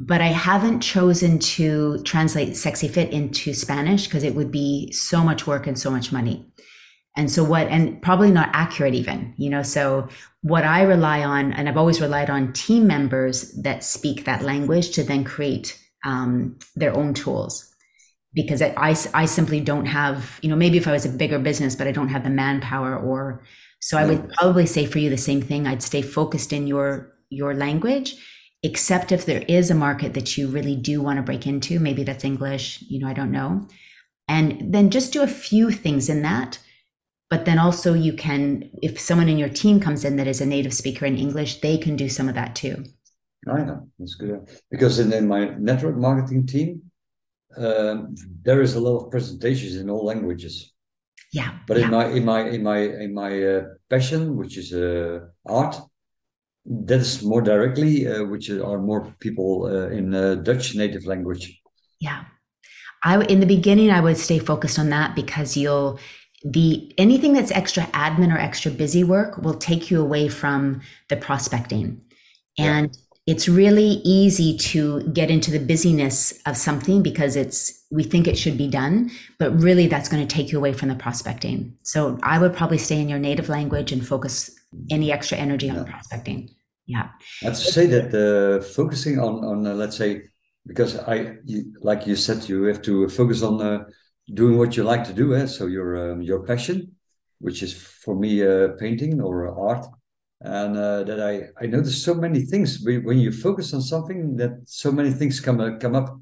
but I haven't chosen to translate Sexy Fit into Spanish because it would be so much work and so much money. And so what, and probably not accurate even, you know, so what I rely on, and I've always relied on team members that speak that language to then create um, their own tools. Because I, I, I simply don't have, you know, maybe if I was a bigger business, but I don't have the manpower or, so I would probably say for you the same thing. I'd stay focused in your, your language except if there is a market that you really do want to break into maybe that's english you know i don't know. And then just do a few things in that but then also you can if someone in your team comes in that is a native speaker in english they can do some of that too. I know that's good. Because in, in my network marketing team um, there is a lot of presentations in all languages. Yeah but yeah. in my in my in my in my uh, passion which is uh, art that's more directly, uh, which are more people uh, in uh, Dutch native language. Yeah, I in the beginning I would stay focused on that because you'll the anything that's extra admin or extra busy work will take you away from the prospecting, and yeah. it's really easy to get into the busyness of something because it's we think it should be done, but really that's going to take you away from the prospecting. So I would probably stay in your native language and focus any extra energy on prospecting. Yeah. I'd say that uh, focusing on on uh, let's say because I you, like you said you have to focus on uh, doing what you like to do. Eh? So your um, your passion, which is for me uh, painting or art, and uh, that I I notice so many things when you focus on something that so many things come uh, come up.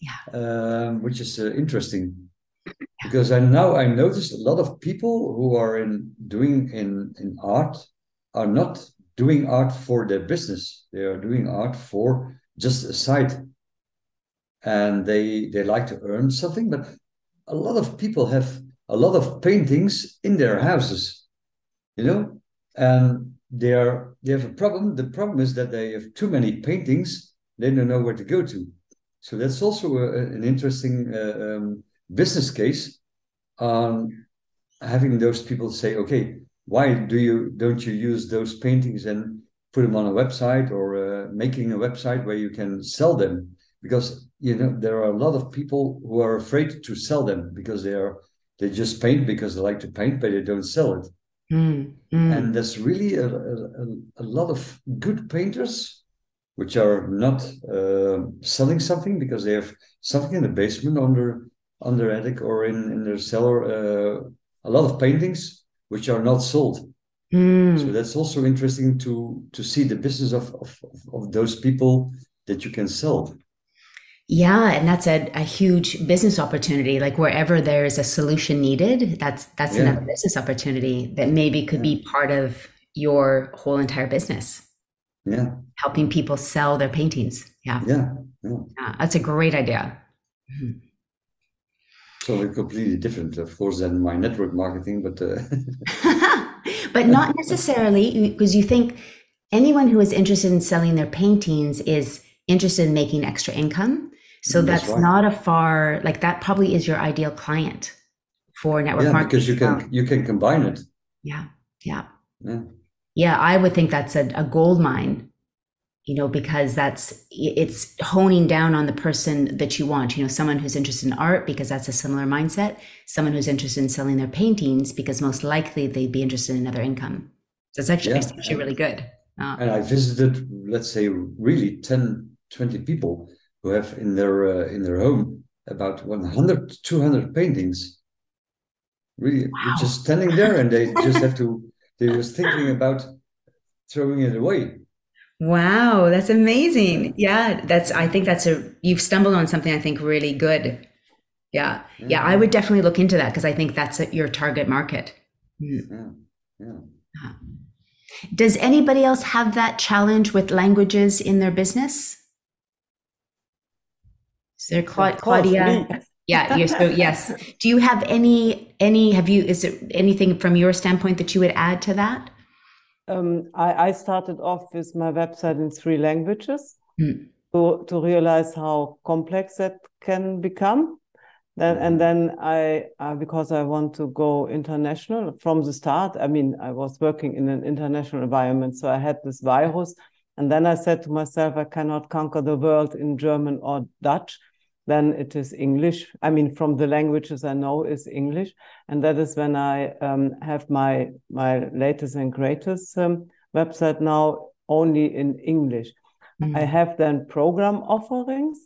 Yeah. Um, which is interesting because I now I notice a lot of people who are in doing in in art are not doing art for their business. They are doing art for just a side, and they they like to earn something. But a lot of people have a lot of paintings in their houses, you know, and they are they have a problem. The problem is that they have too many paintings. They don't know where to go to. So that's also a, an interesting uh, um, business case on having those people say, okay, why do you don't you use those paintings and put them on a website or uh, making a website where you can sell them? Because you know there are a lot of people who are afraid to sell them because they are they just paint because they like to paint, but they don't sell it. Mm, mm. And there's really a, a, a, lot of good painters which are not uh, selling something because they have something in the basement under on their attic or in, in their cellar. Uh, a lot of paintings which are not sold. Mm. So that's also interesting to to see the business of of, of those people that you can sell. Yeah, and that's a, a huge business opportunity. Like wherever there's a solution needed, that's that's Yeah. another business opportunity that maybe could be part of your whole entire business, Yeah, helping people sell their paintings. Yeah, yeah, yeah. yeah that's a great idea. Mhm. So completely different, of course, than my network marketing, but uh, but not necessarily because you think anyone who is interested in selling their paintings is interested in making extra income. So Mm, that's that's right. not a far like that probably is your ideal client for network yeah, marketing. because you can you can combine it. Yeah, yeah. Yeah, Yeah, I would think that's a, a gold mine, you know, because that's it's honing down on the person that you want, you know, someone who's interested in art because that's a similar mindset, someone who's interested in selling their paintings because most likely they'd be interested in another income. So it's actually, Yeah, it's actually really good. Uh, and I visited, let's say, really 10, 20 people who have in their uh, in their home about 100, 200 paintings. Really, Wow. just standing there, and they just have to. They was thinking about throwing it away. Wow, that's amazing. Yeah, that's I think that's a you've stumbled on something I think really good. Yeah. Yeah, I would definitely look into that because I think that's your target market. Mm. Yeah, yeah. Does anybody else have that challenge with languages in their business? Is there Cla- Claudia? Yeah, you're so yes. Do you have any any have you is there anything from your standpoint that you would add to that? Um, I, I started off with my website in three languages Hmm. to, to realize how complex that can become. Then and then I uh, because I want to go international from the start. I mean, I was working in an international environment, so I had this virus, and then I said to myself, I cannot conquer the world in German or Dutch. Then it is English. I mean, from the languages I know is English, and that is when I um, have my my latest and greatest um, website now only in English. Mm. I have then program offerings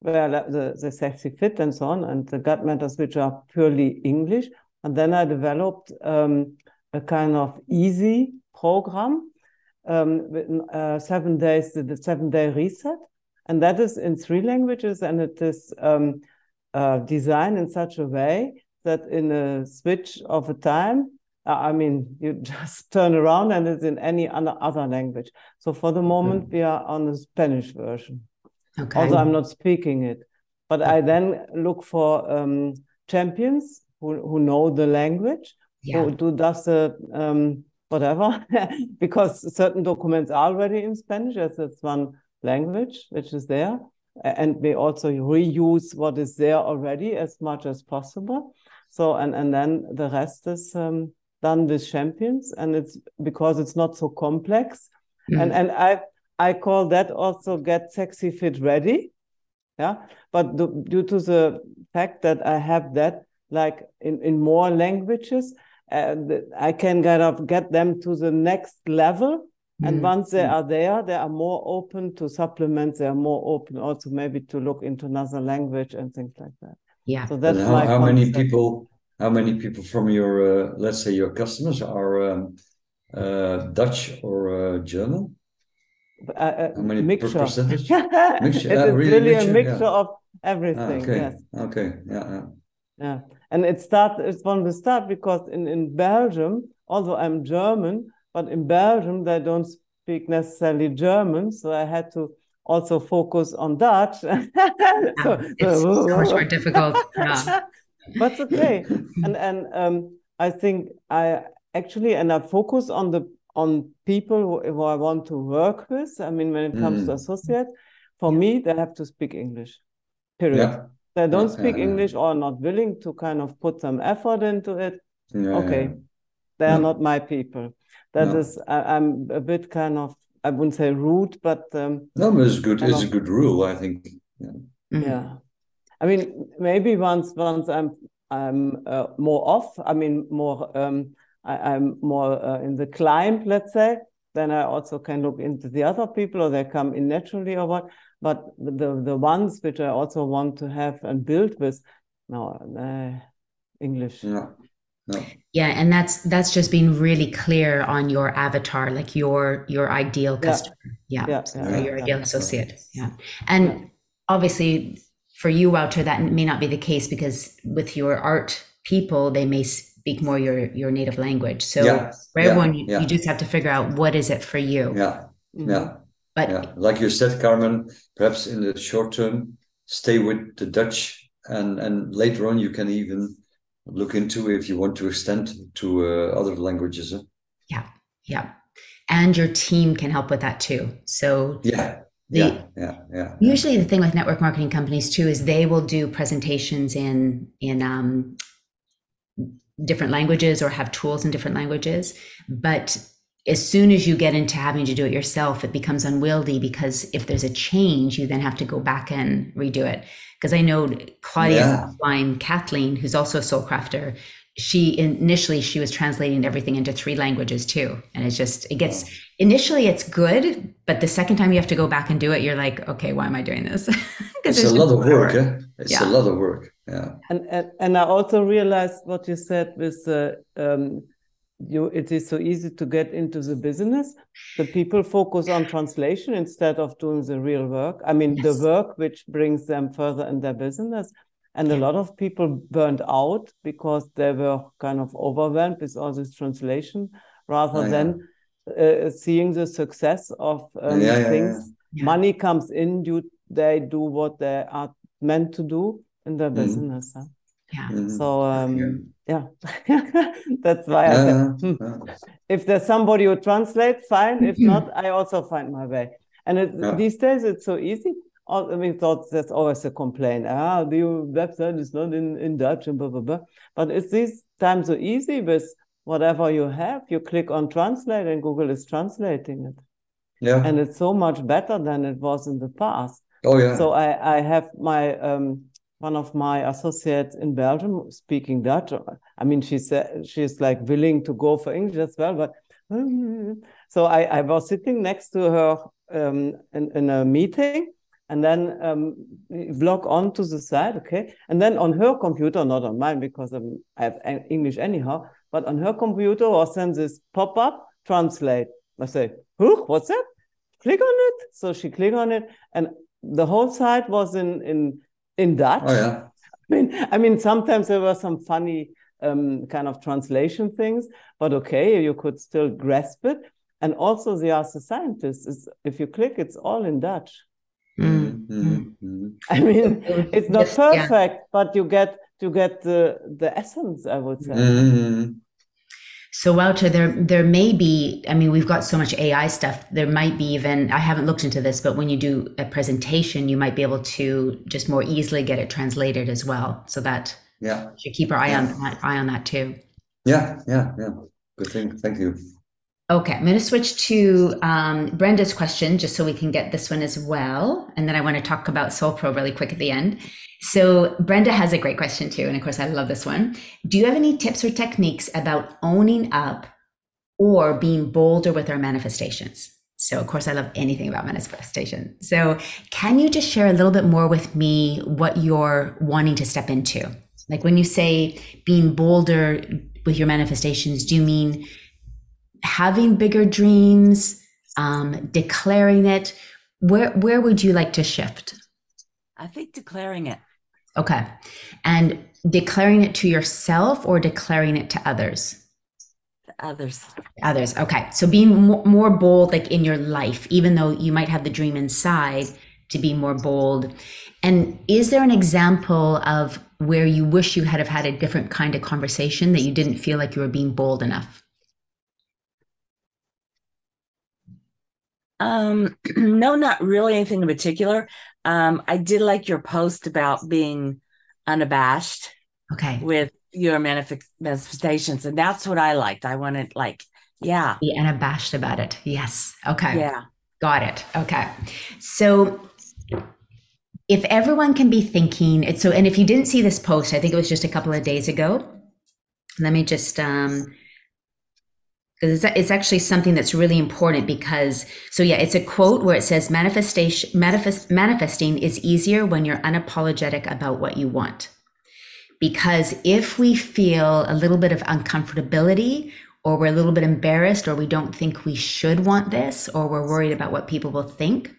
where the, the, the sexy fit and so on, and the gut matters which are purely English. And then I developed um, a kind of easy program um, with uh, seven days, the seven day reset. And that is in three languages, and it is um, uh, designed in such a way that in a switch of a time, uh, I mean, you just turn around and it's in any other, language. So for the moment, we are on the Spanish version Okay. although I'm not speaking it. But I then look for um, champions who, who know the language, yeah. who do does the um, whatever, because certain documents are already in Spanish, as it's one language which is there. And we also reuse what is there already as much as possible. So and and then the rest is um, done with champions, and it's because it's not so complex. And Mm. and I I call that also get sexy fit ready. Yeah. But du- due to the fact that I have that like in, in more languages, uh, I can kind of get them to the next level. And Mm. once they are there, they are more open to supplements. They are more open also maybe to look into another language and things like that. Yeah. So And that's how, my how many people? How many people from your, uh, let's say, your customers are um, uh, Dutch or uh, German? Uh, uh, How many per- mixture. percentage? It Mixture, is ah, really really mixture, a mixture yeah. of Ah, everything. okay, Yes. okay, yeah, yeah. Yeah, and it start it's from the start because in in Belgium, although I'm German, but in Belgium they don't speak necessarily German, so I had to also focus on Dutch. so, It's so much more difficult. Yeah. but it's okay, and and um, I think I actually and I focus on the on people who, who I want to work with. I mean, when it comes to Mm. associates, for me they have to speak English. Period Yeah, they don't Yeah, speak yeah, yeah. English or not willing to kind of put some effort into it, yeah, okay, yeah. They are No. not my people. That No. is, I, I'm a bit kind of, I wouldn't say rude, but um, No, but it's good. I It's a good rule, I think. Yeah. Mm. yeah. I mean, maybe once once I'm I'm uh, more off. I mean, more um, I, I'm more uh, in the climb, let's say. Then I also can look into the other people, or they come in naturally, or what. But the the ones which I also want to have and build with, no, uh, English. Yeah. No. Yeah, and that's that's just being really clear on your avatar, like your your ideal Yeah. customer. Yeah. Yeah, Or your yeah. ideal associate. Yeah. And obviously for you, Wouter, that may not be the case because with your art people, they may speak more your your native language. So Yeah, for yeah, everyone, you, yeah. you just have to figure out what is it for you. Yeah, Mhm. yeah, But yeah. Like you said, Carmen, perhaps in the short term, stay with the Dutch, and and later on you can even look into if you want to extend to uh, other languages. huh? yeah. And your team can help with that too. So Yeah, The- yeah, yeah, yeah. yeah. Usually, the thing with network marketing companies too is they will do presentations in in um, different languages or have tools in different languages. But as soon as you get into having to do it yourself, it becomes unwieldy because if there's a change, you then have to go back and redo it. Because I know Claudia's Yeah. line, Kathleen, who's also a soul crafter, she initially she was translating everything into three languages too, and it's just it gets initially it's good, but the second time you have to go back and do it, you're like, okay, why am I doing this It's there's a lot of more work. Eh? It's Yeah. a lot of work. Yeah, And, and and I also realized what you said with the um, you. It is so easy to get into the business. The people focus on translation instead of doing the real work. I mean, Yes. the work which brings them further in their business. And a lot of people burned out because they were kind of overwhelmed with all this translation, rather Oh, yeah. than uh, seeing the success of um, Yeah, things. Yeah. Money comes in. You they do what they are meant to do in their Mhm. business. huh? Yeah. Mhm. So um, Yeah. yeah, that's why I said Yeah, hmm, if there's somebody who translates, fine. If not, I also find my way. And it, Yeah. these days it's so easy. I mean, thought that's always a complaint. Ah, the website is not in, in Dutch and blah blah blah. But it's these times so easy with whatever you have. You click on translate, and Google is translating it, yeah. and it's so much better than it was in the past. oh yeah. So I, I have my um, one of my associates in Belgium speaking Dutch. I mean, she said she's like willing to go for English as well, but so I, I was sitting next to her um, in, in a meeting and then um, log on to the site, okay, and then on her computer, not on mine because um, I have English anyhow, but on her computer was then this pop up translate. I say, huh, what's that? Click on it. So she clicked on it, and the whole site was in in in Dutch. oh yeah. I mean, I mean, sometimes there were some funny um, kind of translation things, but okay, you could still grasp it. And also, the Ask the Scientist is if you click, it's all in Dutch. Mm. Mhm, mhm. I mean, it's not Just- yeah. perfect, but you get you get the the essence, I would say. Mhm. So Wouter, there there may be. I mean, we've got so much AI stuff. There might be even. I haven't looked into this, but when you do a presentation, you might be able to just more easily get it translated as well. So that Yeah, should keep our eye on Yeah. eye on that too. yeah, yeah, yeah. Good thing. Thank you. Okay, I'm going to switch to um, Brenda's question just so we can get this one as well. And then I want to talk about Soul Pro really quick at the end. So, Brenda has a great question too. And of course, I love this one. Do you have any tips or techniques about owning up or being bolder with our manifestations? So, of course, I love anything about manifestation. So, can you just share a little bit more with me what you're wanting to step into? Like when you say being bolder with your manifestations, do you mean having bigger dreams, um, declaring it? Where where would you like to shift? I think declaring it. Okay, and declaring it to yourself or declaring it to others? to Others. Others. Okay, so being more, more bold, like in your life, even though you might have the dream inside, to be more bold. And is there an example of where you wish you had have had a different kind of conversation that you didn't feel like you were being bold enough? Um, no, not really anything in particular. Um, I did like your post about being unabashed Okay, with your manif- manifestations, and that's what I liked. I wanted like, yeah, be unabashed about it. Yes. Okay. yeah. Got it. Okay. So if everyone can be thinking it's so and if you didn't see this post, I think it was just a couple of days ago. Let me just um because it's, it's actually something that's really important because so yeah it's a quote where it says manifestation manifest, manifesting is easier when you're unapologetic about what you want Because if we feel a little bit of uncomfortability, or we're a little bit embarrassed, or we don't think we should want this, or we're worried about what people will think,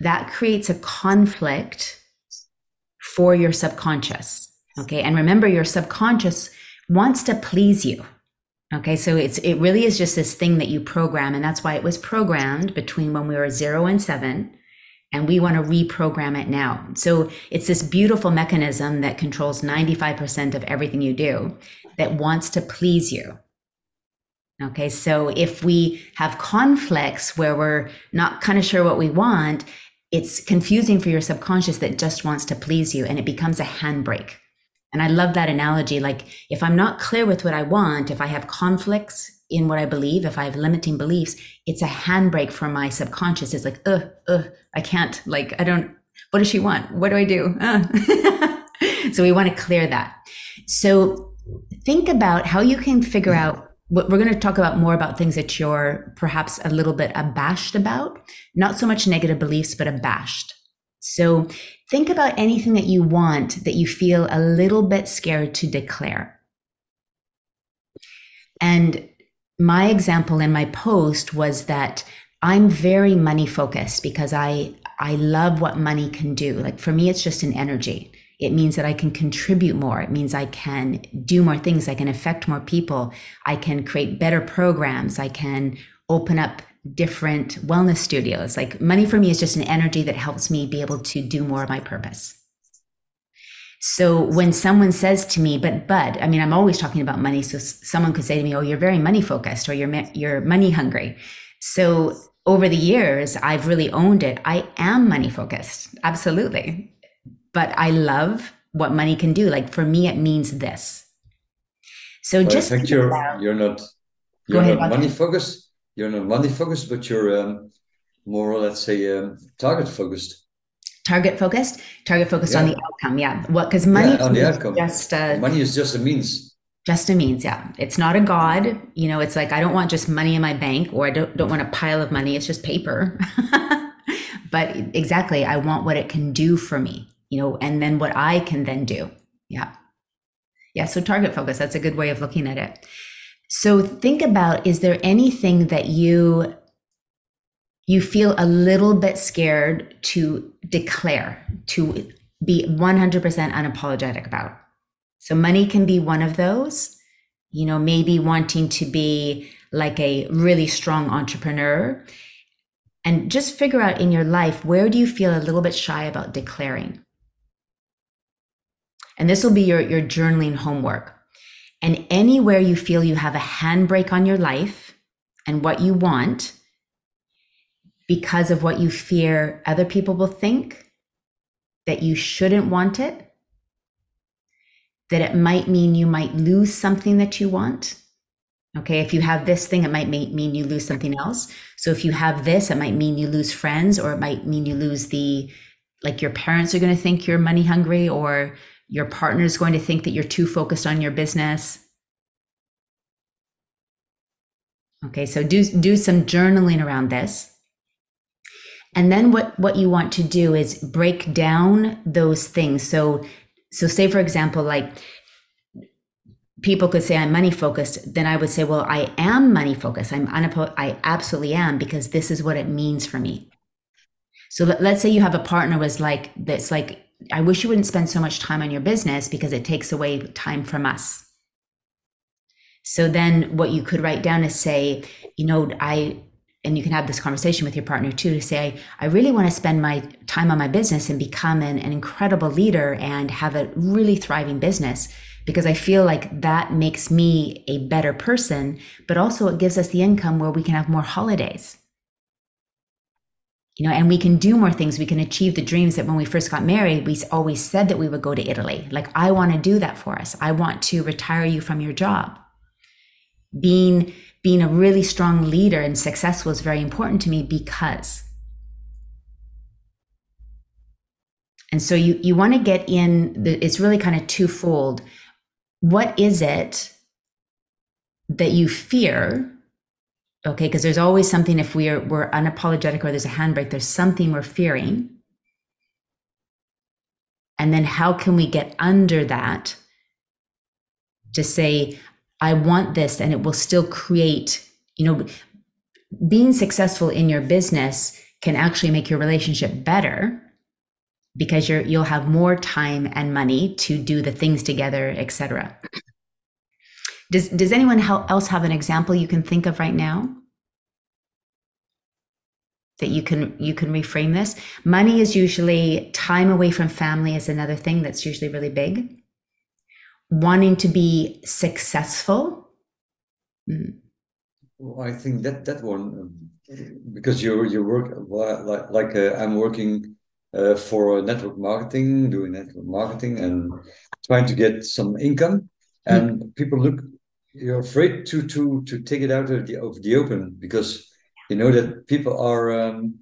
that creates a conflict for your subconscious. Okay. And remember, your subconscious wants to please you. Okay. So it's, it really is just this thing that you program. And that's why it was programmed between when we were zero and seven. And we want to reprogram it now. So it's this beautiful mechanism that controls 95% of everything you do that wants to please you. Okay, so if we have conflicts where we're not kind of sure what we want, it's confusing for your subconscious that just wants to please you and it becomes a handbrake. And I love that analogy. Like, if I'm not clear with what I want, if I have conflicts in what I believe, if I have limiting beliefs, it's a handbrake for my subconscious. It's like, ugh, ugh, I can't, like, I don't, what does she want? What do I do? Uh. so we want to clear that. So think about how you can figure out what we're going to talk about more about things that you're perhaps a little bit abashed about, not so much negative beliefs, but abashed. So think about anything that you want that you feel a little bit scared to declare. And my example in my post was that I'm very money focused because I I love what money can do. Like for me it's just an energy. It means that I can contribute more. It means I can do more things. I can affect more people. I can create better programs. I can open up different wellness studios. Like money for me is just an energy that helps me be able to do more of my purpose. So when someone says to me, but Bud, I mean, I'm always talking about money. So someone could say to me, oh, you're very money focused or you're, you're money hungry. So over the years, I've really owned it. I am money focused. Absolutely but I love what money can do. Like for me, it means this. So well, just you're you're not you're ahead, not money focused. You're not money focused, but you're um, more, let's say, um, target focused. Target focused, target focused yeah. on the outcome. Yeah, what? Because money yeah, on the outcome. Just uh, money is just a means. Just a means, yeah. It's not a god. You know, it's like I don't want just money in my bank, or I don't don't want a pile of money. It's just paper. but exactly, I want what it can do for me you know, and then what I can then do. Yeah. Yeah. So target focus, that's a good way of looking at it. So think about is there anything that you you feel a little bit scared to declare, to be 100% unapologetic about? So money can be one of those. You know, maybe wanting to be like a really strong entrepreneur and just figure out in your life where do you feel a little bit shy about declaring and this will be your, your journaling homework. And anywhere you feel you have a handbrake on your life and what you want because of what you fear other people will think, that you shouldn't want it, that it might mean you might lose something that you want. Okay, if you have this thing, it might mean you lose something else. So if you have this, it might mean you lose friends, or it might mean you lose the, like your parents are going to think you're money hungry, or your partner is going to think that you're too focused on your business. Okay, so do do some journaling around this. And then what what you want to do is break down those things. So so say for example like people could say I'm money focused, then I would say, well, I am money focused. I'm I absolutely am because this is what it means for me. So let, us say you have a partner was like that's like I wish you wouldn't spend so much time on your business because it takes away time from us. So then what you could write down is say, you know, I, and you can have this conversation with your partner too to say, I really want to spend my time on my business and become an, an incredible leader and have a really thriving business because I feel like that makes me a better person, but also it gives us the income where we can have more holidays you know, and we can do more things. We can achieve the dreams that when we first got married, we always said that we would go to Italy. Like, I want to do that for us. I want to retire you from your job. Being being a really strong leader and successful is very important to me because. And so you you want to get in the it's really kind of twofold. What is it that you fear okay because there's always something if we're we're unapologetic or there's a handbrake there's something we're fearing and then how can we get under that to say, I want this, and it will still create, you know, being successful in your business can actually make your relationship better because you're you'll have more time and money to do the things together, etc. Does does anyone else have an example you can think of right now? That you can you can reframe this. Money is usually time away from family is another thing that's usually really big. Wanting to be successful. Mm. Well, I think that that one um, because you you work like like uh, I'm working uh, for network marketing, doing network marketing and trying to get some income. And mm. people look, you're afraid to to to take it out of the of the open because you know that people are um,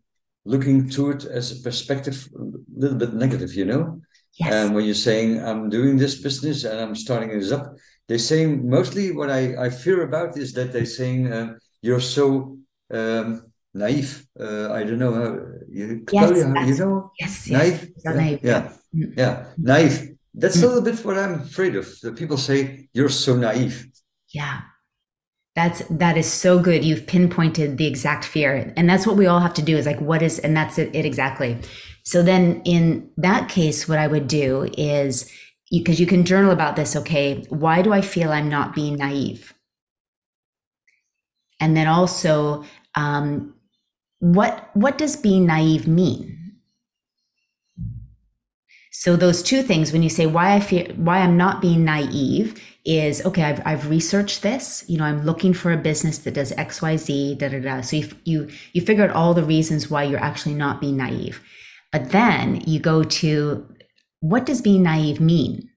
looking to it as a perspective a little bit negative, you know. Yes. And when you're saying I'm doing this business and I'm starting this up, they're saying mostly what I I fear about is that they're saying uh, you're so um, naive. Uh, I don't know how you, yes, Claudia, you know yes, naive. Yeah, naive. Yeah, yeah, yeah. naive. That's a little bit what I'm afraid of. The people say you're so naive. Yeah, that's that is so good. You've pinpointed the exact fear, and that's what we all have to do. Is like, what is, and that's it, it exactly. So then, in that case, what I would do is because you, you can journal about this. Okay, why do I feel I'm not being naive? And then also, um, what what does being naive mean so those two things when you say why i feel why i'm not being naive is okay i've, I've researched this you know i'm looking for a business that does xyz da da da so you you you figure out all the reasons why you're actually not being naive but then you go to what does being naive mean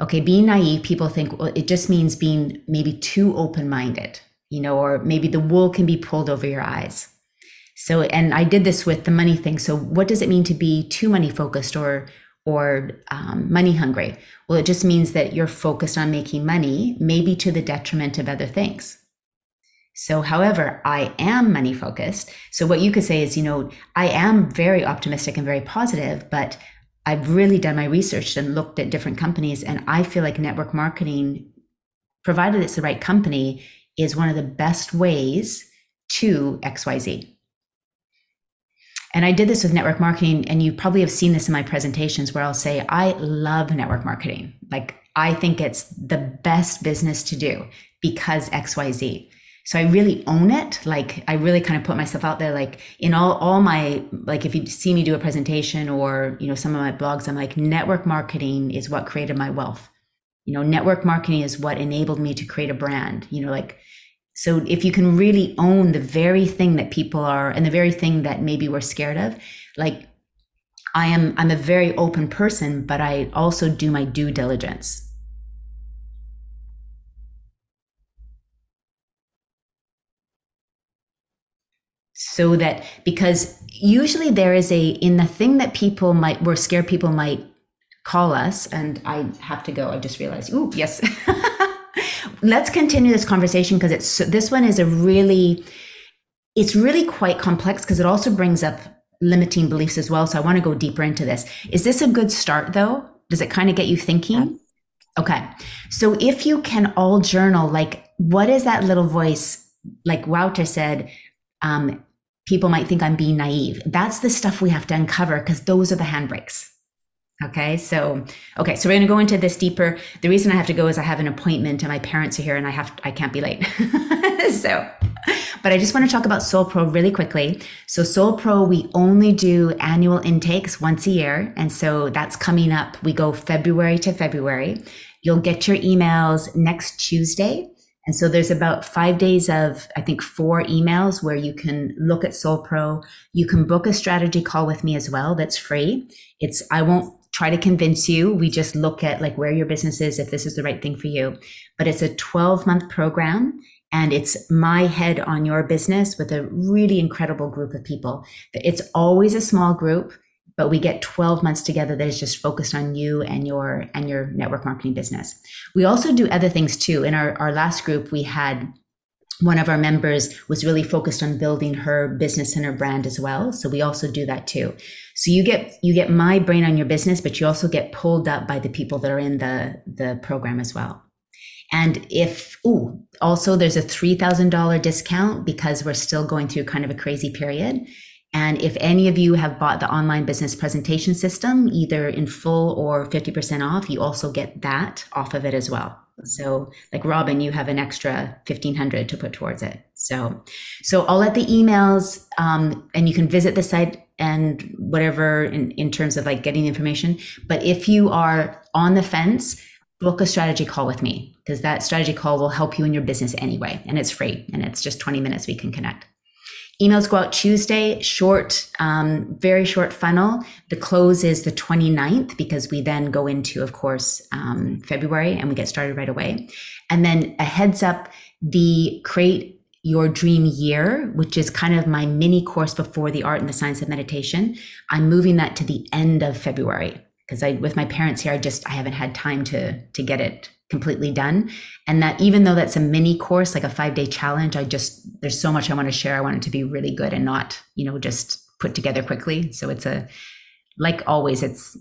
okay being naive people think well it just means being maybe too open-minded you know, or maybe the wool can be pulled over your eyes. So, and I did this with the money thing. So, what does it mean to be too money focused or or um, money hungry? Well, it just means that you're focused on making money, maybe to the detriment of other things. So, however, I am money focused. So, what you could say is, you know, I am very optimistic and very positive, but I've really done my research and looked at different companies, and I feel like network marketing, provided it's the right company, is one of the best ways to XYZ. And I did this with network marketing, and you probably have seen this in my presentations where I'll say, I love network marketing. Like, I think it's the best business to do because XYZ. So I really own it. Like I really kind of put myself out there. Like in all all my like if you see me do a presentation or you know some of my blogs, I'm like network marketing is what created my wealth you know network marketing is what enabled me to create a brand you know like so if you can really own the very thing that people are and the very thing that maybe we're scared of like i am i'm a very open person but i also do my due diligence so that because usually there is a in the thing that people might we're scared people might call us. And I have to go. I just realized, ooh, yes. Let's continue this conversation because it's this one is a really, it's really quite complex because it also brings up limiting beliefs as well. So I want to go deeper into this. Is this a good start though? Does it kind of get you thinking? Okay. So if you can all journal, like, what is that little voice? Like Wouter said, um, people might think I'm being naive. That's the stuff we have to uncover because those are the handbrakes. Okay, so okay, so we're to go into this deeper. The reason I have to go is I have an appointment and my parents are here and I have I can't be late. so, but I just want to talk about Soul Pro really quickly. So Soul Pro, we only do annual intakes once a year, and so that's coming up. We go February to February. You'll get your emails next Tuesday. And so there's about five days of, I think, four emails where you can look at Soul Pro. You can book a strategy call with me as well. That's free. It's, I won't try to convince you. We just look at like where your business is, if this is the right thing for you. But it's a 12 month program and it's my head on your business with a really incredible group of people. It's always a small group, but we get 12 months together that is just focused on you and your and your network marketing business. We also do other things too. In our, our last group, we had one of our members was really focused on building her business and her brand as well. So we also do that too. So you get you get my brain on your business, but you also get pulled up by the people that are in the the program as well. And if ooh, also there's a three thousand dollar discount because we're still going through kind of a crazy period. And if any of you have bought the online business presentation system, either in full or 50% off, you also get that off of it as well. So like Robin, you have an extra 1500 to put towards it. So, so I'll let the emails, um, and you can visit the site and whatever in, in terms of like getting information. But if you are on the fence, book a strategy call with me because that strategy call will help you in your business anyway. And it's free and it's just 20 minutes we can connect. Emails go out Tuesday, short, um, very short funnel. The close is the 29th because we then go into, of course, um, February and we get started right away. And then a heads up, the create your dream year, which is kind of my mini course before the art and the science of meditation. I'm moving that to the end of February because I, with my parents here, I just, I haven't had time to, to get it completely done. And that even though that's a mini course, like a five day challenge, I just, there's so much I want to share. I want it to be really good and not, you know, just put together quickly. So it's a, like always, it's,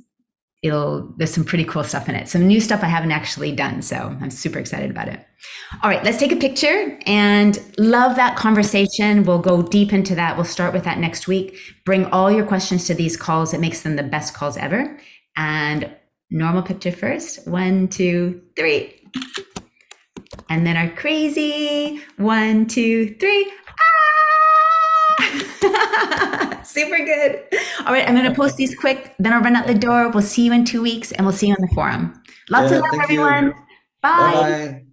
it'll, there's some pretty cool stuff in it. Some new stuff I haven't actually done. So I'm super excited about it. All right, let's take a picture and love that conversation. We'll go deep into that. We'll start with that next week. Bring all your questions to these calls. It makes them the best calls ever. And normal picture first. One, two, three. And then our crazy. One, two, three. Ah! Super good. All right, I'm going to post these quick. Then I'll run out the door. We'll see you in two weeks and we'll see you on the forum. Lots Yeah, of love, you. everyone. Bye. Bye bye.